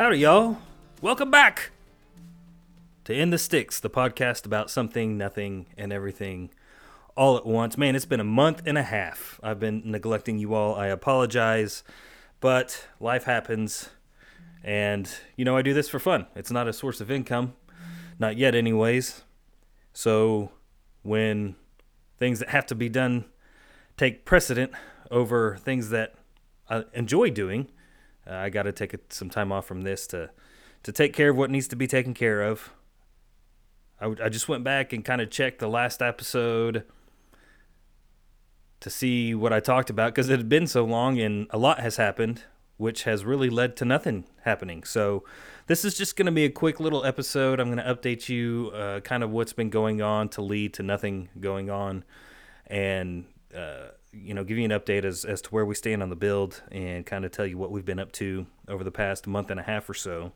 Howdy, y'all. Welcome back to In the Sticks, the podcast about something, nothing, and everything all at once. Man, it's been a month and a half. I've been neglecting you all. I apologize, but life happens. And, you know, I do this for fun. It's not a source of income. Not yet, anyways. So, when things that have to be done take precedent over things that I enjoy doing, uh, I got to take some time off from this to to take care of what needs to be taken care of. I, I just went back and kind of checked the last episode to see what I talked about because it had been so long and a lot has happened, which has really led to nothing happening. So, this is just going to be a quick little episode. I'm going to update you uh, kind of what's been going on to lead to nothing going on and, uh, you know, give you an update as, as to where we stand on the build and kind of tell you what we've been up to over the past month and a half or so.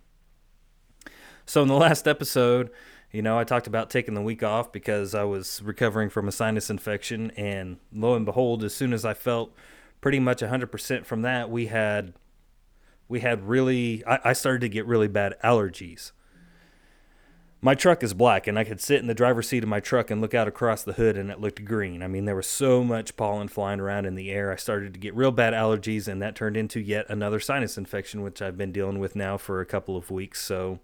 So, in the last episode, you know, I talked about taking the week off because I was recovering from a sinus infection. And lo and behold, as soon as I felt pretty much 100% from that, we had we had really I, I, started to get really bad allergies my truck is black and i could sit in the driver's seat of my truck and look out across the hood and it looked green. I mean there was so much pollen flying around in the air. I started to get real bad allergies and that turned into yet another sinus infection which i've been dealing with now for a couple of weeks. So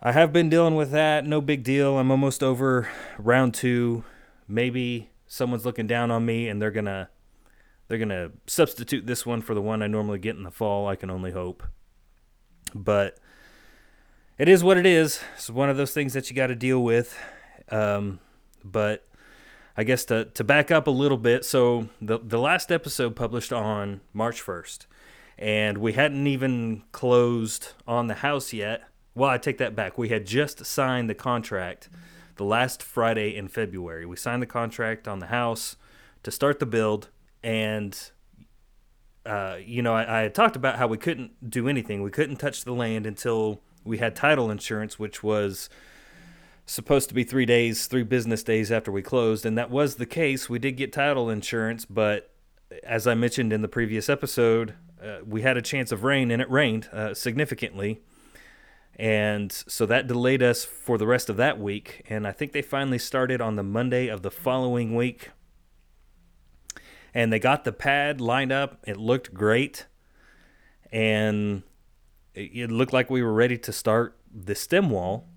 i have been dealing with that. No big deal. I'm almost over round two. Maybe someone's looking down on me and they're gonna they're to substitute this one for the one I normally get in the fall. I can only hope. But it is what it is. It's one of those things that you got to deal with. Um, but I guess to, to back up a little bit, so the, the last episode published on March 1st, and we hadn't even closed on the house yet. Well, I take that back. We had just signed the contract the last Friday in February. We signed the contract on the house to start the build and uh, you know, I, I, talked about how we couldn't do anything. We couldn't touch the land until we had title insurance, which was supposed to be three days, three business days after we closed, and that was the case. We did get title insurance, but as I mentioned in the previous episode, uh, we had a chance of rain, and it rained uh, significantly. And so that delayed us for the rest of that week. And I think they finally started on the Monday of the following week and they got the pad lined up. It looked great, and it looked like we were ready to start the stem wall.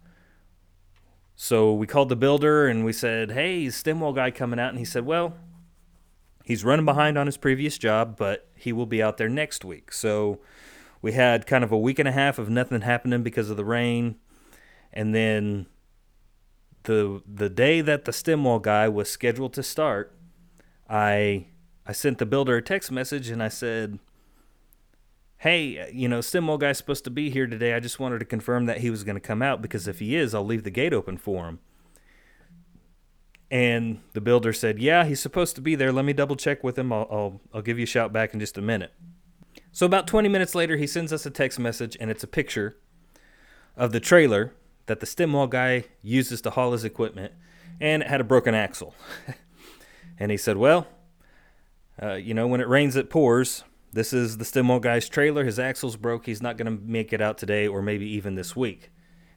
So we called the builder and we said, "Hey, stem wall guy coming out," and he said, "Well." He's running behind on his previous job, but he will be out there next week. So we had kind of a week and a half of nothing happening because of the rain. And then the the day that the stem wall guy was scheduled to start, I I sent the builder a text message and I said, Hey, you know, stem wall guy's supposed to be here today. I just wanted to confirm that he was going to come out because if he is, I'll leave the gate open for him. And the builder said, Yeah, he's supposed to be there. Let me double check with him. I'll, I'll, I'll give you a shout back in just a minute. So, about 20 minutes later, he sends us a text message and it's a picture of the trailer that the stem wall guy uses to haul his equipment and it had a broken axle. and he said, Well, uh, you know, when it rains, it pours. This is the stem wall guy's trailer. His axle's broke. He's not going to make it out today or maybe even this week.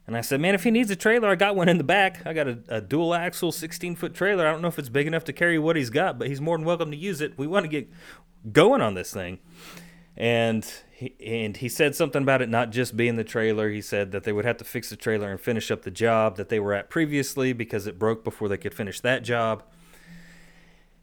And I said, man, if he needs a trailer, I got one in the back. I got a, a dual axle, 16 foot trailer. I don't know if it's big enough to carry what he's got, but he's more than welcome to use it. We want to get going on this thing. And he, and he said something about it not just being the trailer. He said that they would have to fix the trailer and finish up the job that they were at previously because it broke before they could finish that job.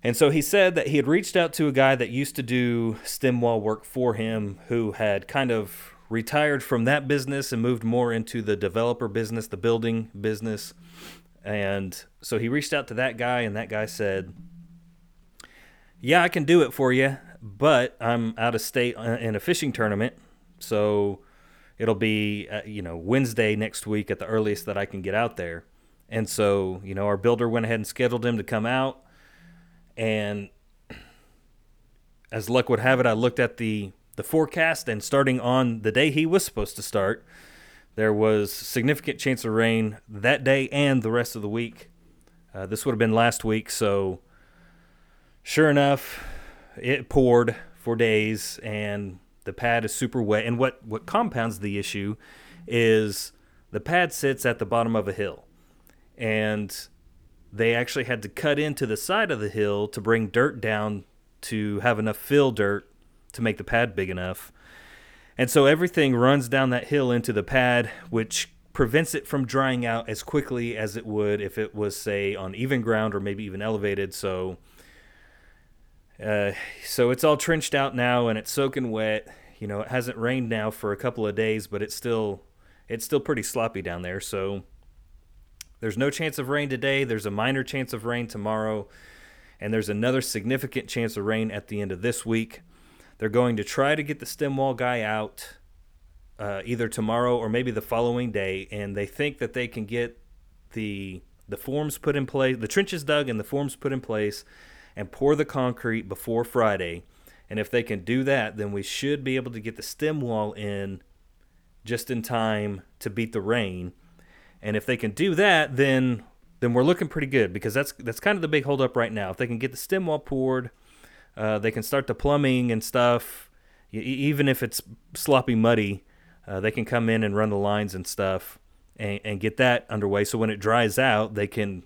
And so he said that he had reached out to a guy that used to do stem wall work for him who had kind of retired from that business and moved more into the developer business, the building business. And so he reached out to that guy, and that guy said, Yeah, I can do it for you, but I'm out of state in a fishing tournament. So it'll be, uh, you know, Wednesday next week at the earliest that I can get out there. And so, you know, our builder went ahead and scheduled him to come out and as luck would have it, I looked at the the forecast, and starting on the day he was supposed to start, there was significant chance of rain that day and the rest of the week. Uh, this would have been last week, so sure enough, it poured for days, and The pad is super wet, and what what compounds the issue is the pad sits at the bottom of a hill, and they actually had to cut into the side of the hill to bring dirt down to have enough fill dirt to make the pad big enough. And so everything runs down that hill into the pad, which prevents it from drying out as quickly as it would if it was, say, on even ground or maybe even elevated. So, uh, so it's all trenched out now and it's soaking wet. You know, it hasn't rained now for a couple of days, but it's still it's still pretty sloppy down there. So there's no chance of rain today. There's a minor chance of rain tomorrow, and there's another significant chance of rain at the end of this week. They're going to try to get the stem wall guy out uh, either tomorrow or maybe the following day, and they think that they can get the the forms put in place, the trenches dug and the forms put in place, and pour the concrete before Friday. And if they can do that, then we should be able to get the stem wall in just in time to beat the rain. And if they can do that, then then we're looking pretty good because that's that's kind of the big holdup right now. If they can get the stem wall poured, uh, they can start the plumbing and stuff. even if it's sloppy, muddy, uh, they can come in and run the lines and stuff and, and get that underway. So when it dries out, they can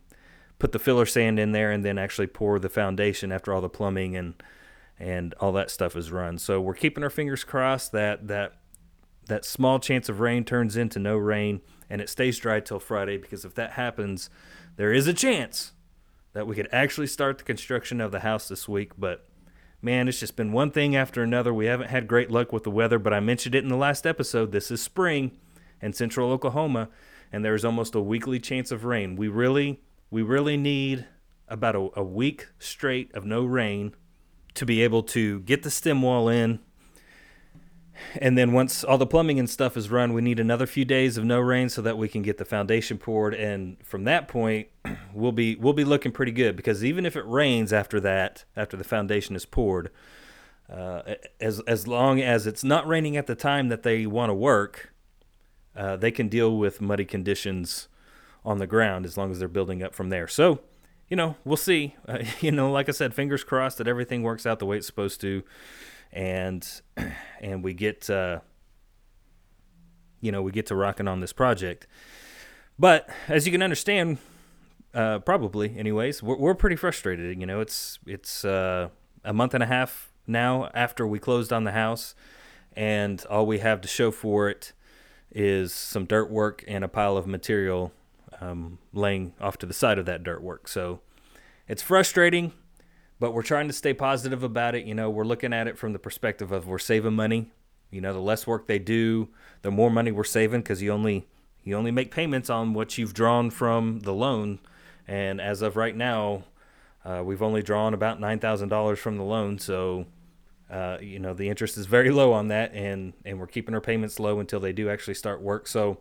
put the filler sand in there and then actually pour the foundation after all the plumbing and and all that stuff is run. So we're keeping our fingers crossed that that that small chance of rain turns into no rain and it stays dry till Friday because if that happens, there is a chance that we could actually start the construction of the house this week. But man, it's just been one thing after another. We haven't had great luck with the weather, but I mentioned it in the last episode. This is spring in central Oklahoma, and there's almost a weekly chance of rain. We really, we really need about a, a week straight of no rain to be able to get the stem wall in and then once all the plumbing and stuff is run, we need another few days of no rain so that we can get the foundation poured. And from that point, we'll be we'll be looking pretty good because even if it rains after that, after the foundation is poured, uh, as as long as it's not raining at the time that they want to work, uh, they can deal with muddy conditions on the ground as long as they're building up from there. So, you know, we'll see. Uh, you know, like I said, fingers crossed that everything works out the way it's supposed to and and we get uh, you know we get to rocking on this project. But as you can understand, uh, probably anyways, we're, we're pretty frustrated. You know, it's it's uh, a month and a half now after we closed on the house, and all we have to show for it is some dirt work and a pile of material um, laying off to the side of that dirt work. So it's frustrating but we're trying to stay positive about it. You know, we're looking at it from the perspective of we're saving money. You know, the less work they do, the more money we're saving because you only you only make payments on what you've drawn from the loan. And as of right now, uh, we've only drawn about nine thousand dollars from the loan, so uh, you know the interest is very low on that, and and we're keeping our payments low until they do actually start work. So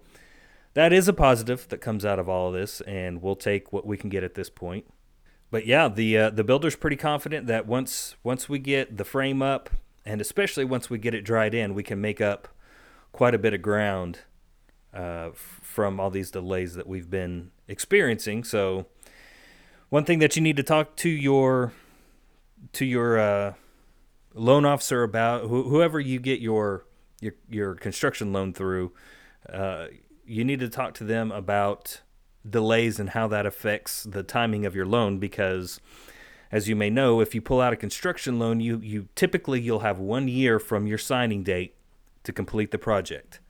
that is a positive that comes out of all of this, and we'll take what we can get at this point but yeah, the uh, the builder's pretty confident that once once we get the frame up, and especially once we get it dried in, we can make up quite a bit of ground uh, from all these delays that we've been experiencing. So, one thing that you need to talk to your to your uh, loan officer about, wh- whoever you get your your your construction loan through, uh, you need to talk to them about delays and how that affects the timing of your loan because as you may know if you pull out a construction loan you you typically you'll have 1 year from your signing date to complete the project.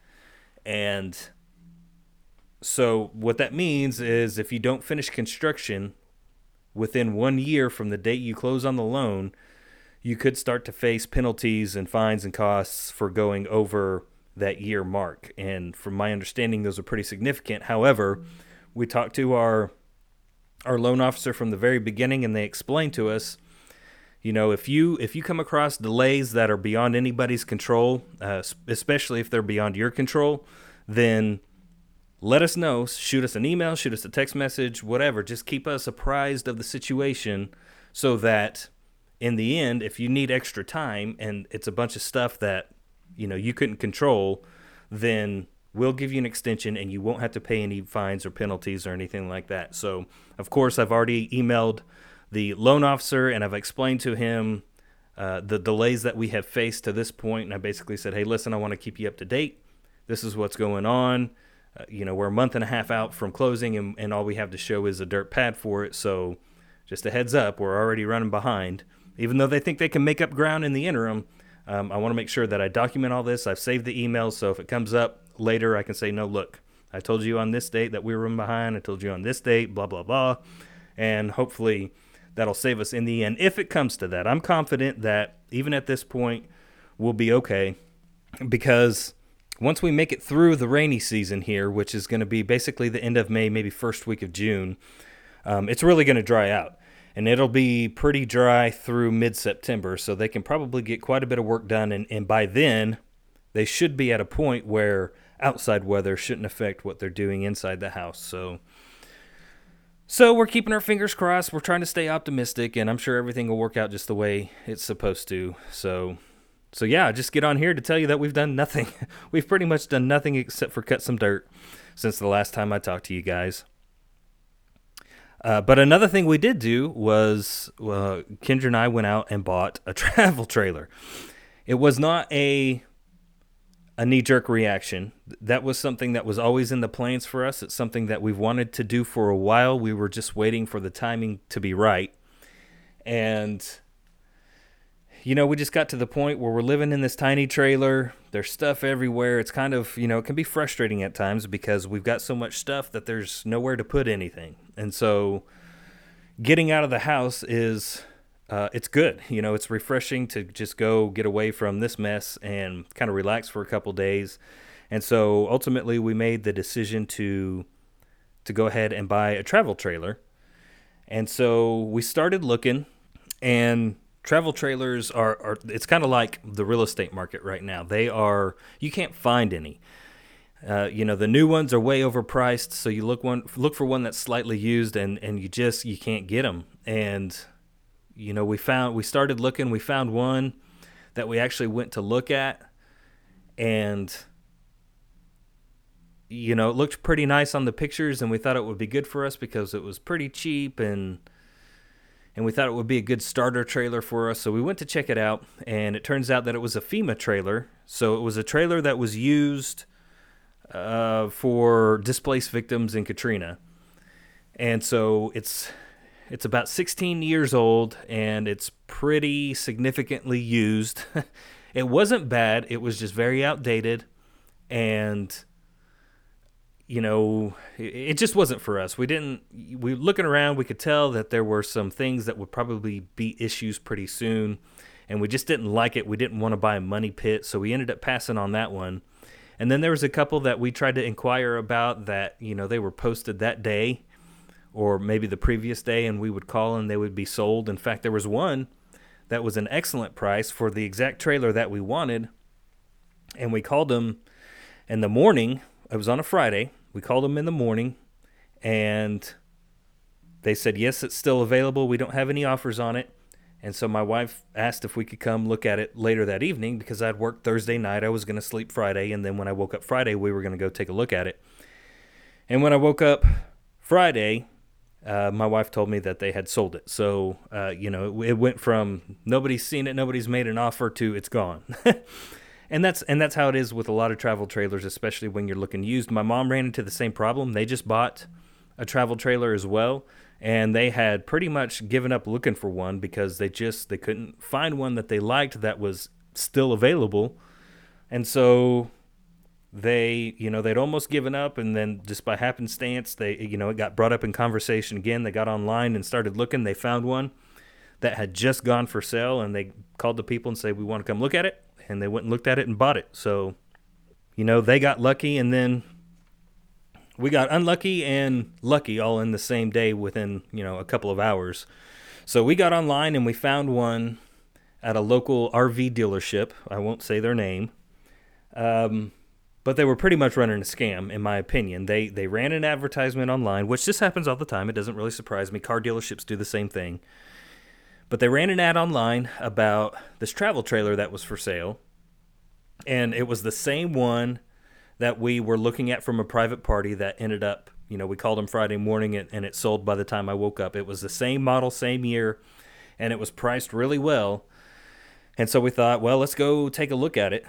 And so what that means is if you don't finish construction within 1 year from the date you close on the loan you could start to face penalties and fines and costs for going over that year mark. And from my understanding those are pretty significant. However mm-hmm we talked to our our loan officer from the very beginning and they explained to us you know if you if you come across delays that are beyond anybody's control uh, especially if they're beyond your control then let us know. Shoot us an email shoot us a text message whatever. Just keep us apprised of the situation so that in the end if you need extra time and it's a bunch of stuff that you know you couldn't control then we'll give you an extension and you won't have to pay any fines or penalties or anything like that. So, of course, I've already emailed the loan officer and I've explained to him uh, the delays that we have faced to this point. and I basically said, "Hey, listen, I want to keep you up to date. This is what's going on. Uh, you know, we're a month and a half out from closing, and, and all we have to show is a dirt pad for it. So, just a heads up, we're already running behind. Even though they think they can make up ground in the interim, um, I want to make sure that I document all this. I've saved the emails, so if it comes up later, I can say, no, look, I told you on this date that we were behind. I told you on this date, blah, blah, blah. And hopefully that'll save us in the end if it comes to that. I'm confident that even at this point, we'll be okay because once we make it through the rainy season here, which is going to be basically the end of May, maybe first week of June, um, it's really going to dry out. And it'll be pretty dry through mid September, so they can probably get quite a bit of work done. And, and by then, they should be at a point where outside weather shouldn't affect what they're doing inside the house. So, so we're keeping our fingers crossed. We're trying to stay optimistic, and I'm sure everything will work out just the way it's supposed to. So, so yeah, just get on here to tell you that we've done nothing. we've pretty much done nothing except for cut some dirt since the last time I talked to you guys. Uh, but another thing we did do was uh, Kendra and I went out and bought a travel trailer. It was not a a knee jerk reaction. That was something that was always in the plans for us. It's something that we've wanted to do for a while. We were just waiting for the timing to be right. And, you know, we just got to the point where we're living in this tiny trailer. There's stuff everywhere. It's kind of, you know, it can be frustrating at times because we've got so much stuff that there's nowhere to put anything. And so getting out of the house is uh, it's good. You know, it's refreshing to just go get away from this mess and kind of relax for a couple days. And so ultimately, we made the decision to to go ahead and buy a travel trailer. And so we started looking, and travel trailers are, are it's kind of like the real estate market right now. They are you can't find any. Uh, you know the new ones are way overpriced, so you look one look for one that's slightly used, and and you just you can't get them. And you know, we found we started looking, we found one that we actually went to look at and you know, it looked pretty nice on the pictures and we thought it would be good for us because it was pretty cheap and and we thought it would be a good starter trailer for us. So we went to check it out and it turns out that it was a FEMA trailer. So it was a trailer that was used uh, for displaced victims in Katrina. And so it's it's about 16 years old and it's pretty significantly used. it wasn't bad, it was just very outdated and you know, it just wasn't for us. We didn't we looking around, we could tell that there were some things that would probably be issues pretty soon and we just didn't like it. We didn't want to buy a money pit, so we ended up passing on that one. And then there was a couple that we tried to inquire about that, you know, they were posted that day or maybe the previous day and we would call and they would be sold. In fact, there was one that was an excellent price for the exact trailer that we wanted. And we called them in the morning. It was on a Friday. We called them in the morning and they said, Yes, it's still available. We don't have any offers on it. And so my wife asked if we could come look at it later that evening because I'd worked Thursday night. I was going to sleep Friday. And then when I woke up Friday, we were going to go take a look at it. And when I woke up Friday, uh, my wife told me that they had sold it. So, uh, you know, it, it, went from nobody's seen it, nobody's made an offer to it's gone. and that's and that's how it is with a lot of travel trailers, especially when you're looking used. My mom ran into the same problem. They just bought a travel trailer as well, and they had pretty much given up looking for one because they just they couldn't find one that they liked that was still available. And so they you know they'd almost given up and then just by happenstance they you know it got brought up in conversation again. They got online and started looking. They found one that had just gone for sale and they called the people and said we want to come look at it and they went and looked at it and bought it. So you know they got lucky and then we got unlucky and lucky all in the same day within you know a couple of hours. So we got online and we found one at a local rv dealership. I won't say their name. Um, but they were pretty much running a scam in my opinion. They they ran an advertisement online which this happens all the time. It doesn't really surprise me. Car dealerships do the same thing. But they ran an ad online about this travel trailer that was for sale. And it was the same one that we were looking at from a private party that ended up you know we called them friday morning and, and it sold by the time i woke up it was the same model same year and it was priced really well And so we thought, well, let's go take a look at it.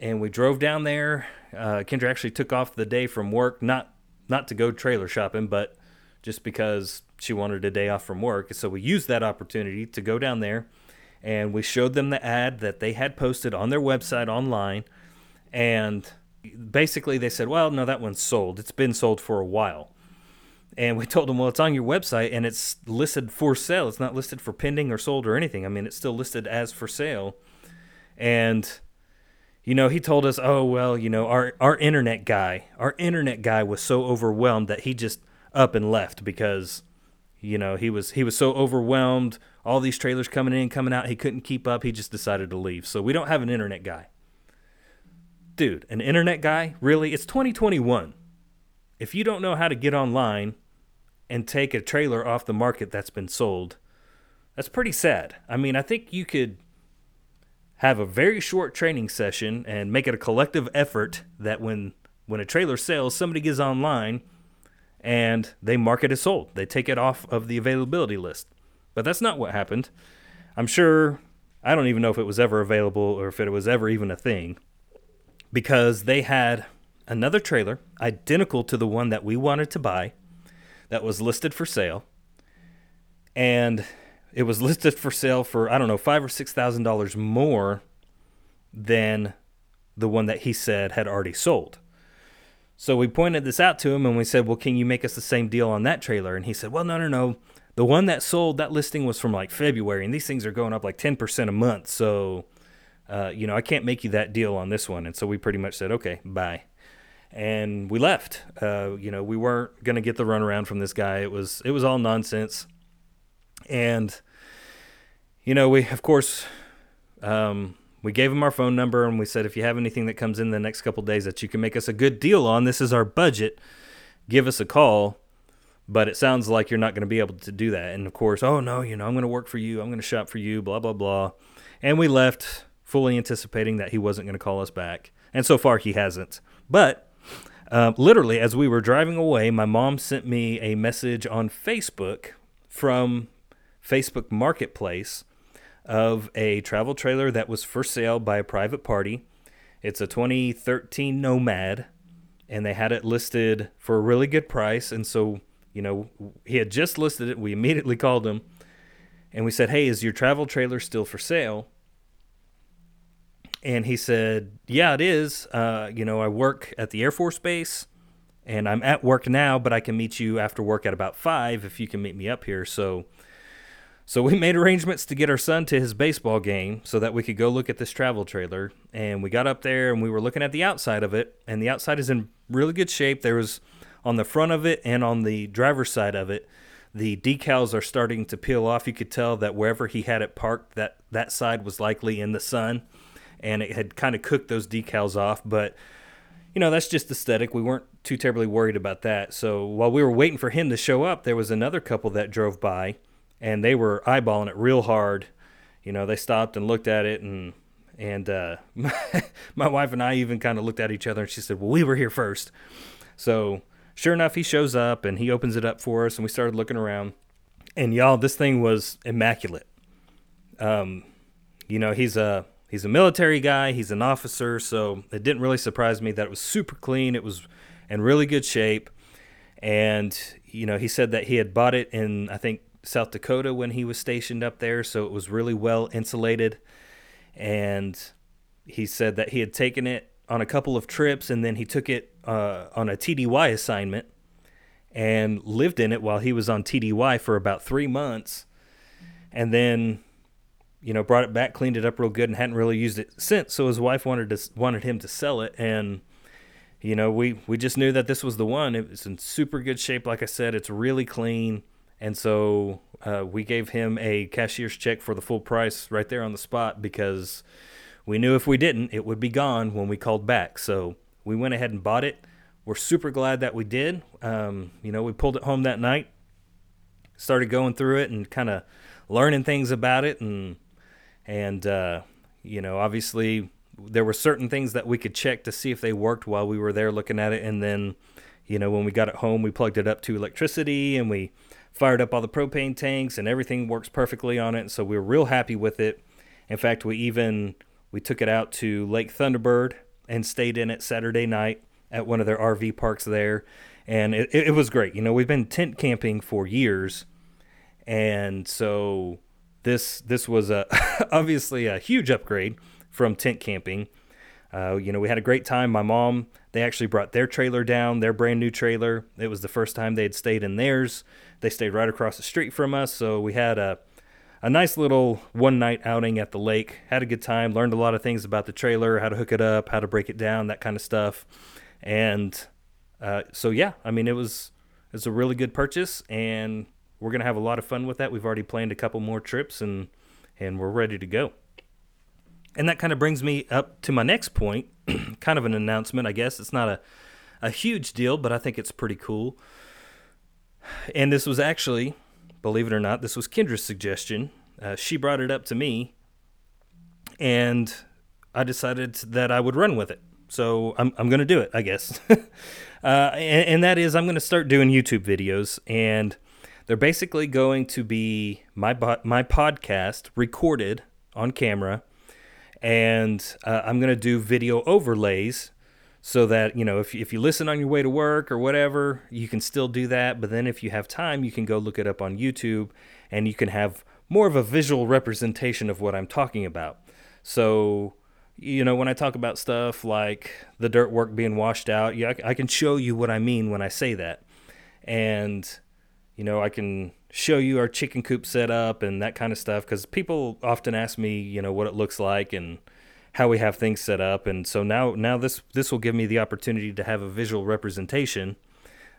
And we drove down there. Uh, Kendra actually took off the day from work, not not to go trailer shopping, but just because she wanted a day off from work. So we used that opportunity to go down there and we showed them the ad that they had posted on their website online. And basically they said, well, no, that one's sold. It's been sold for a while. And we told them, well, it's on your website and it's listed for sale. It's not listed for pending or sold or anything. I mean, it's still listed as for sale. And, you know, he told us, oh, well, you know, our, our internet guy, our internet guy was so overwhelmed that he just up and left because, you know, he was he was so overwhelmed. All these trailers coming in, coming out, he couldn't keep up. He just decided to leave. So we don't have an internet guy. Dude, an internet guy? Really? It's 2021. If you don't know how to get online and take a trailer off the market that's been sold, that's pretty sad. I mean, I think you could have a very short training session and make it a collective effort that when when a trailer sells, somebody gets online and they mark it as sold. They take it off of the availability list. But that's not what happened. I'm sure I don't even know if it was ever available or if it was ever even a thing because they had another trailer identical to the one that we wanted to buy that was listed for sale, and it was listed for sale for I don't know five or six thousand dollars more than the one that he said had already sold. So we pointed this out to him and we said, "Well, can you make us the same deal on that trailer?" And he said, "Well, no, no, no. The one that sold that listing was from like February, and these things are going up like ten percent a month. So, uh, you know, I can't make you that deal on this one." And so we pretty much said, "Okay, bye." and we left. Uh, you know, we weren't going to get the runaround from this guy. It was it was all nonsense, and you know, we of course um, we gave him our phone number and we said if you have anything that comes in the next couple days that you can make us a good deal on, this is our budget. Give us a call. But it sounds like you're not going to be able to do that. And of course, oh no, you know, I'm going to work for you. I'm going to shop for you. Blah blah blah. And we left fully anticipating that he wasn't going to call us back. And so far, he hasn't. But uh, literally, as we were driving away, my mom sent me a message on Facebook from Facebook Marketplace of a travel trailer that was for sale by a private party. It's a 2013 Nomad, and they had it listed for a really good price. And so, you know, he had just listed it. We immediately called him and we said, Hey, is your travel trailer still for sale? And he said, Yeah, it is. Uh, you know, I work at the Air Force Base and I'm at work now, but I can meet you after work at about five if you can meet me up here. So, so we made arrangements to get our son to his baseball game so that we could go look at this travel trailer. And we got up there and we were looking at the outside of it, and the outside is in really good shape. There was on the front of it and on the driver's side of it, the decals are starting to peel off. You could tell that wherever he had it parked, that that side was likely in the sun and it had kind of cooked those decals off. But you know, that's just aesthetic. We weren't too terribly worried about that. So while we were waiting for him to show up, there was another couple that drove by, and they were eyeballing it real hard. You know, they stopped and looked at it, and and uh, my wife and I even kind of looked at each other, and she said, "Well, we were here first. So sure enough, he shows up and he opens it up for us, and we started looking around. And y'all, this thing was immaculate. Um, you know, he's a he's a military guy, he's an officer, so it didn't really surprise me that it was super clean. It was in really good shape. And, you know, he said that he had bought it in, I think, South Dakota when he was stationed up there, so it was really well insulated. And he said that he had taken it on a couple of trips and then he took it uh, on a TDY assignment and lived in it while he was on TDY for about three months. And then you know, brought it back, cleaned it up real good, and hadn't really used it since. So his wife wanted to wanted him to sell it, and you know, we we just knew that this was the one. It was in super good shape, like I said. It's really clean, and so uh, we gave him a cashier's check for the full price right there on the spot because we knew if we didn't, it would be gone when we called back. So we went ahead and bought it. We're super glad that we did. Um, you know, we pulled it home that night, started going through it, and kind of learning things about it, and and uh, you know, obviously there were certain things that we could check to see if they worked while we were there looking at it, and then you know when we got it home, we plugged it up to electricity and we fired up all the propane tanks, and everything works perfectly on it. So we were real happy with it. In fact, we even we took it out to Lake Thunderbird and stayed in it Saturday night at one of their RV parks there, and it, it was great. You know, we've been tent camping for years, and so this this was a obviously a huge upgrade from tent camping. Uh, you know, we had a great time. My mom, they actually brought their trailer down, their brand new trailer. It was the first time they had stayed in theirs. They stayed right across the street from us, so we had a a nice little one night outing at the lake. Had a good time, learned a lot of things about the trailer, how to hook it up, how to break it down, that kind of stuff. And uh, so yeah, I mean it was it was a really good purchase, and we're gonna have a lot of fun with that. We've already planned a couple more trips, and and we're ready to go. And that kind of brings me up to my next point, kind of an announcement, I guess. It's not a a huge deal, but I think it's pretty cool. And this was actually, believe it or not, this was Kendra's suggestion. Uh, she brought it up to me, and I decided that I would run with it. So I'm, I'm going to do it, I guess. uh, and, and that is, I'm going to start doing YouTube videos, and they're basically going to be my my podcast recorded on camera, and uh, I'm going to do video overlays so that you know if if you listen on your way to work or whatever, you can still do that. But then if you have time, you can go look it up on YouTube, and you can have more of a visual representation of what I'm talking about. So you know when I talk about stuff like the dirt work being washed out, yeah, I can show you what I mean when I say that, and you know I can show you our chicken coop setup and that kind of stuff because people often ask me you know what it looks like and how we have things set up. And so now now this this will give me the opportunity to have a visual representation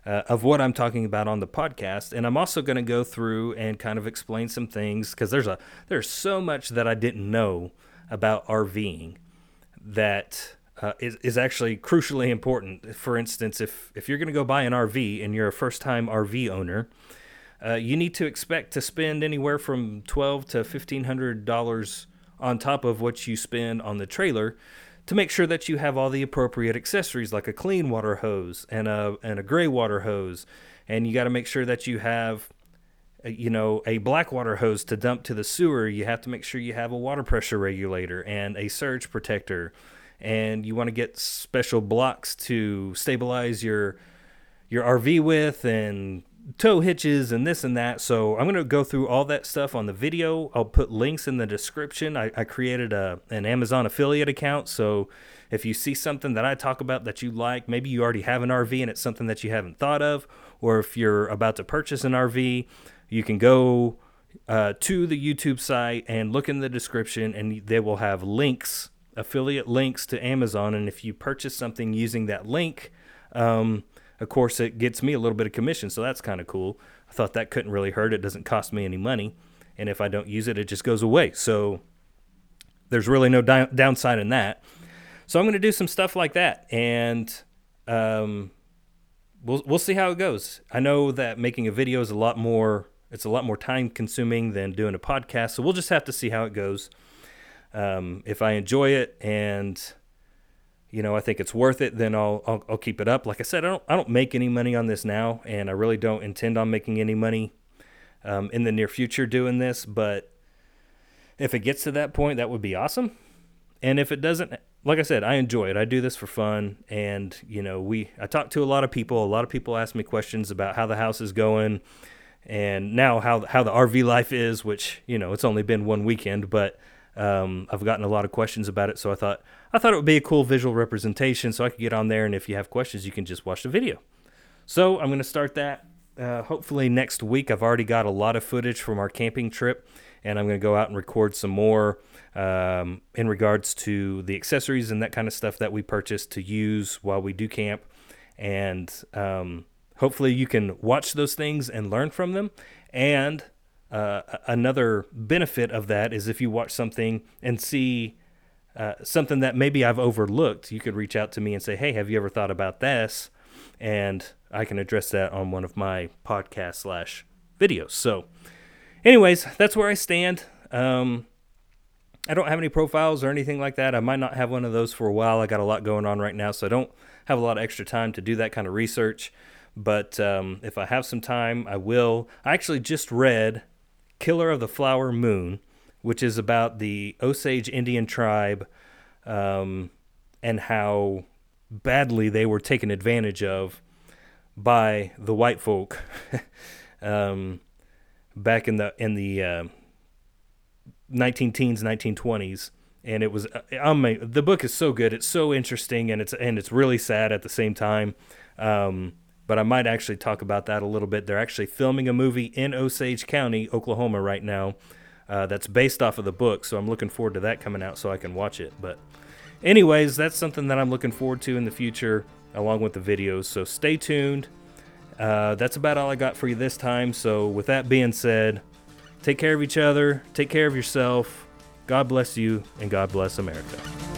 uh, of what I'm talking about on the podcast. And I'm also going to go through and kind of explain some things because there's a there's so much that I didn't know about RVing that uh, is, is actually crucially important. For instance, if if you're going to go buy an RV and you're a first time RV owner. Uh, you need to expect to spend anywhere from twelve to fifteen hundred dollars on top of what you spend on the trailer to make sure that you have all the appropriate accessories like a clean water hose and a and a gray water hose and you got to make sure that you have uh, you know a black water hose to dump to the sewer you have to make sure you have a water pressure regulator and a surge protector and you want to get special blocks to stabilize your your RV with and tow hitches and this and that. So I'm going to go through all that stuff on the video. I'll put links in the description. I, I created a, an Amazon affiliate account. So if you see something that I talk about that you like, maybe you already have an RV and it's something that you haven't thought of, or if you're about to purchase an RV, you can go uh, to the YouTube site and look in the description, and they will have links, affiliate links to Amazon. And if you purchase something using that link, um, of course, it gets me a little bit of commission, so that's kind of cool. I thought that couldn't really hurt. It doesn't cost me any money, and if I don't use it, it just goes away. So there's really no di- downside in that. So I'm going to do some stuff like that, and um, we'll we'll see how it goes. I know that making a video is a lot more it's a lot more time consuming than doing a podcast, so we'll just have to see how it goes. Um, if I enjoy it and you know, I think it's worth it, then I'll, I'll, I'll keep it up. Like I said, I don't I don't make any money on this now, and I really don't intend on making any money um, in the near future doing this. But if it gets to that point, that would be awesome. And if it doesn't, like I said, I enjoy it. I do this for fun, and you know, we I talk to a lot of people. A lot of people ask me questions about how the house is going, and now how how the RV life is. Which you know, it's only been one weekend, but um, I've gotten a lot of questions about it, so I thought I thought it would be a cool visual representation, so I could get on there, and if you have questions, you can just watch the video. So I'm going to start that uh, hopefully next week. I've already got a lot of footage from our camping trip, and I'm going to go out and record some more um, in regards to the accessories and that kind of stuff that we purchased to use while we do camp, and um, hopefully you can watch those things and learn from them, and uh, another benefit of that is if you watch something and see uh, something that maybe I've overlooked, you could reach out to me and say, "Hey, have you ever thought about this?" And I can address that on one of my podcast slash videos. So, anyways, that's where I stand. Um, I don't have any profiles or anything like that. I might not have one of those for a while. I got a lot going on right now, so I don't have a lot of extra time to do that kind of research. But um, if I have some time, I will. I actually just read Killer of the Flower Moon, which is about the Osage Indian tribe um, and how badly they were taken advantage of by the white folk um, back in the in the uh, 19 teens, 1920s. And it was, um, the book is so good. It's so interesting, and it's and it's really sad at the same time. Um, but I might actually talk about that a little bit. They're actually filming a movie in Osage County, Oklahoma, right now. Uh, that's based off of the book, so I'm looking forward to that coming out so I can watch it. But, anyways, that's something that I'm looking forward to in the future, along with the videos. So stay tuned. Uh, that's about all I got for you this time. So, with that being said, take care of each other, take care of yourself. God bless you, and God bless America.